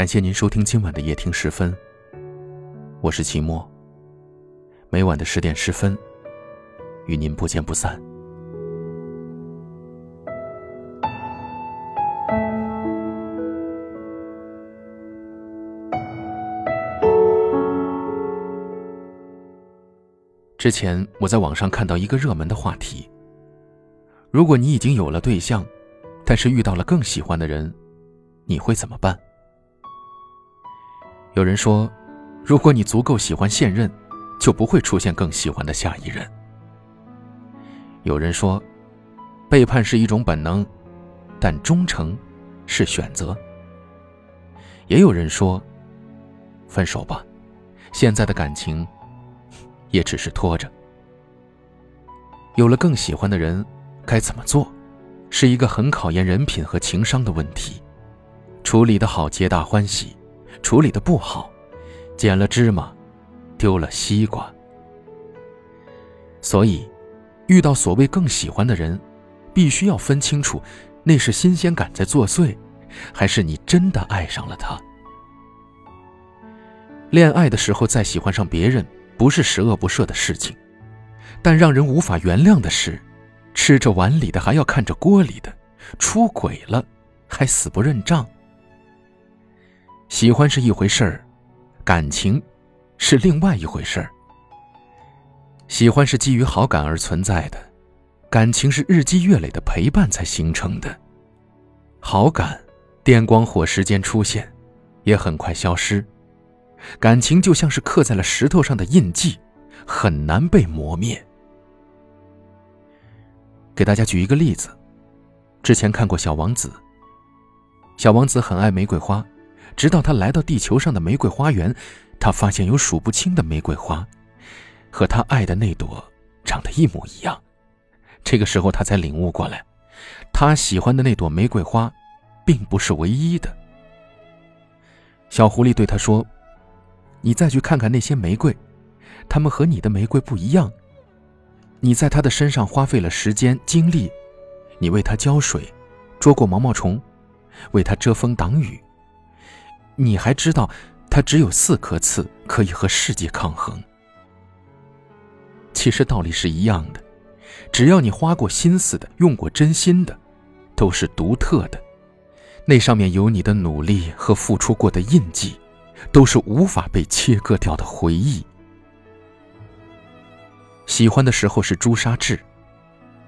感谢您收听今晚的夜听十分，我是齐墨。每晚的十点十分，与您不见不散。之前我在网上看到一个热门的话题：如果你已经有了对象，但是遇到了更喜欢的人，你会怎么办？有人说，如果你足够喜欢现任，就不会出现更喜欢的下一任。有人说，背叛是一种本能，但忠诚是选择。也有人说，分手吧，现在的感情也只是拖着。有了更喜欢的人，该怎么做，是一个很考验人品和情商的问题。处理的好，皆大欢喜。处理的不好，捡了芝麻，丢了西瓜。所以，遇到所谓更喜欢的人，必须要分清楚，那是新鲜感在作祟，还是你真的爱上了他。恋爱的时候再喜欢上别人，不是十恶不赦的事情，但让人无法原谅的是，吃着碗里的还要看着锅里的，出轨了还死不认账。喜欢是一回事儿，感情是另外一回事儿。喜欢是基于好感而存在的，感情是日积月累的陪伴才形成的。好感，电光火石间出现，也很快消失。感情就像是刻在了石头上的印记，很难被磨灭。给大家举一个例子，之前看过《小王子》，小王子很爱玫瑰花。直到他来到地球上的玫瑰花园，他发现有数不清的玫瑰花，和他爱的那朵长得一模一样。这个时候，他才领悟过来，他喜欢的那朵玫瑰花，并不是唯一的。小狐狸对他说：“你再去看看那些玫瑰，它们和你的玫瑰不一样。你在它的身上花费了时间精力，你为它浇水，捉过毛毛虫，为它遮风挡雨。”你还知道，它只有四颗刺，可以和世界抗衡。其实道理是一样的，只要你花过心思的，用过真心的，都是独特的。那上面有你的努力和付出过的印记，都是无法被切割掉的回忆。喜欢的时候是朱砂痣，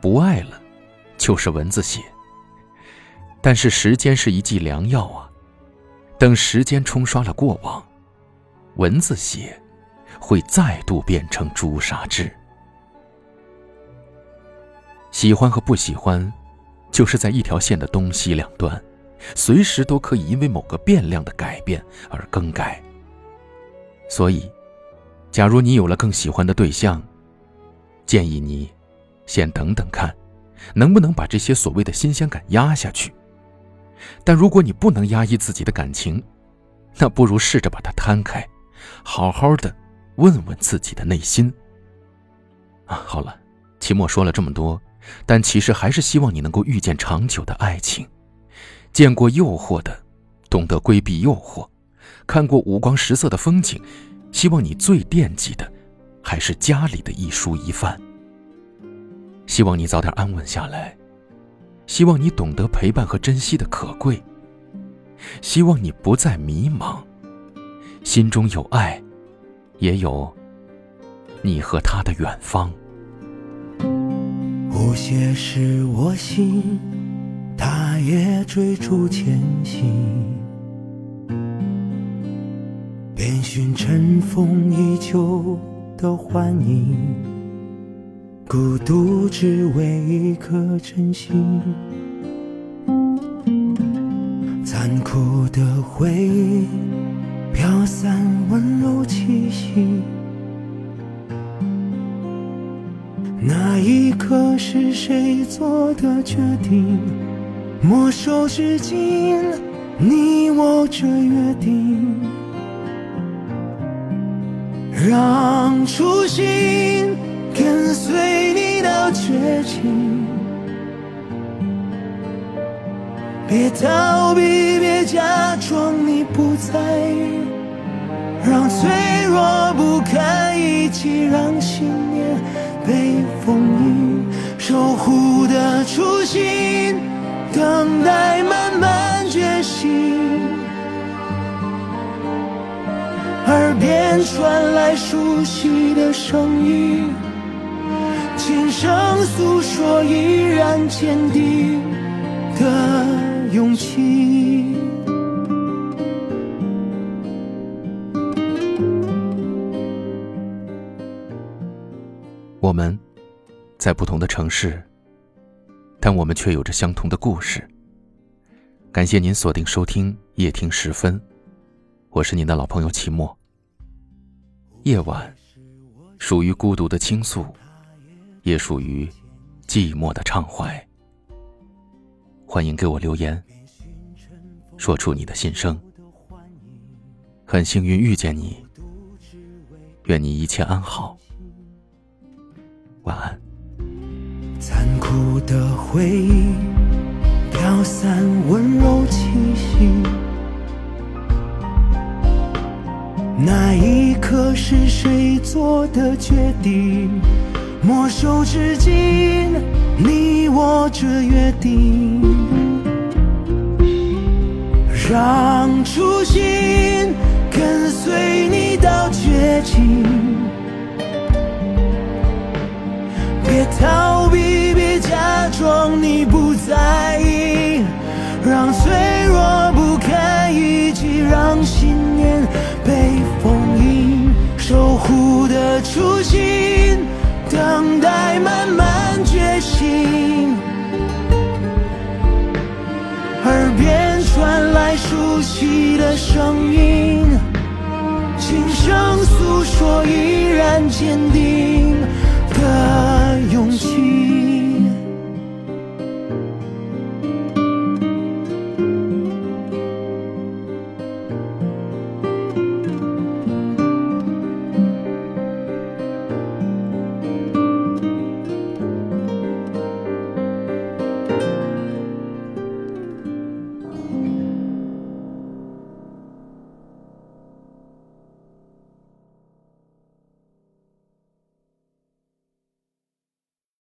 不爱了，就是蚊子血。但是时间是一剂良药啊。等时间冲刷了过往，文字写会再度变成朱砂痣。喜欢和不喜欢，就是在一条线的东西两端，随时都可以因为某个变量的改变而更改。所以，假如你有了更喜欢的对象，建议你先等等看，能不能把这些所谓的新鲜感压下去。但如果你不能压抑自己的感情，那不如试着把它摊开，好好的问问自己的内心。啊，好了，齐墨说了这么多，但其实还是希望你能够遇见长久的爱情。见过诱惑的，懂得规避诱惑；看过五光十色的风景，希望你最惦记的，还是家里的一蔬一饭。希望你早点安稳下来。希望你懂得陪伴和珍惜的可贵。希望你不再迷茫，心中有爱，也有你和他的远方。无邪是我心，他也追逐前行，遍寻尘封已久的幻影。孤独只为一颗真心，残酷的回忆飘散温柔气息。那一刻是谁做的决定？没收至今，你我这约定，让初心。跟随你到绝境，别逃避，别。假装你不在意，让脆弱不堪一击，让信念被封印，守护的初心，等待慢慢觉醒。耳边传来熟悉的声音，轻声诉说依然坚定的勇气。我们在不同的城市，但我们却有着相同的故事。感谢您锁定收听夜听时分，我是您的老朋友齐墨。夜晚，属于孤独的倾诉，也属于寂寞的畅怀。欢迎给我留言，说出你的心声。很幸运遇见你，愿你一切安好。晚安。残酷的回忆飘散温柔气息，那一刻是谁做的决定？莫守至今，你我这约定，让初心跟随你到绝境。别逃避，别假装你不在意，让脆弱不堪一击，让信念被封印，守护的初心，听耳边传来熟悉的声音轻声诉说依然坚定的勇气。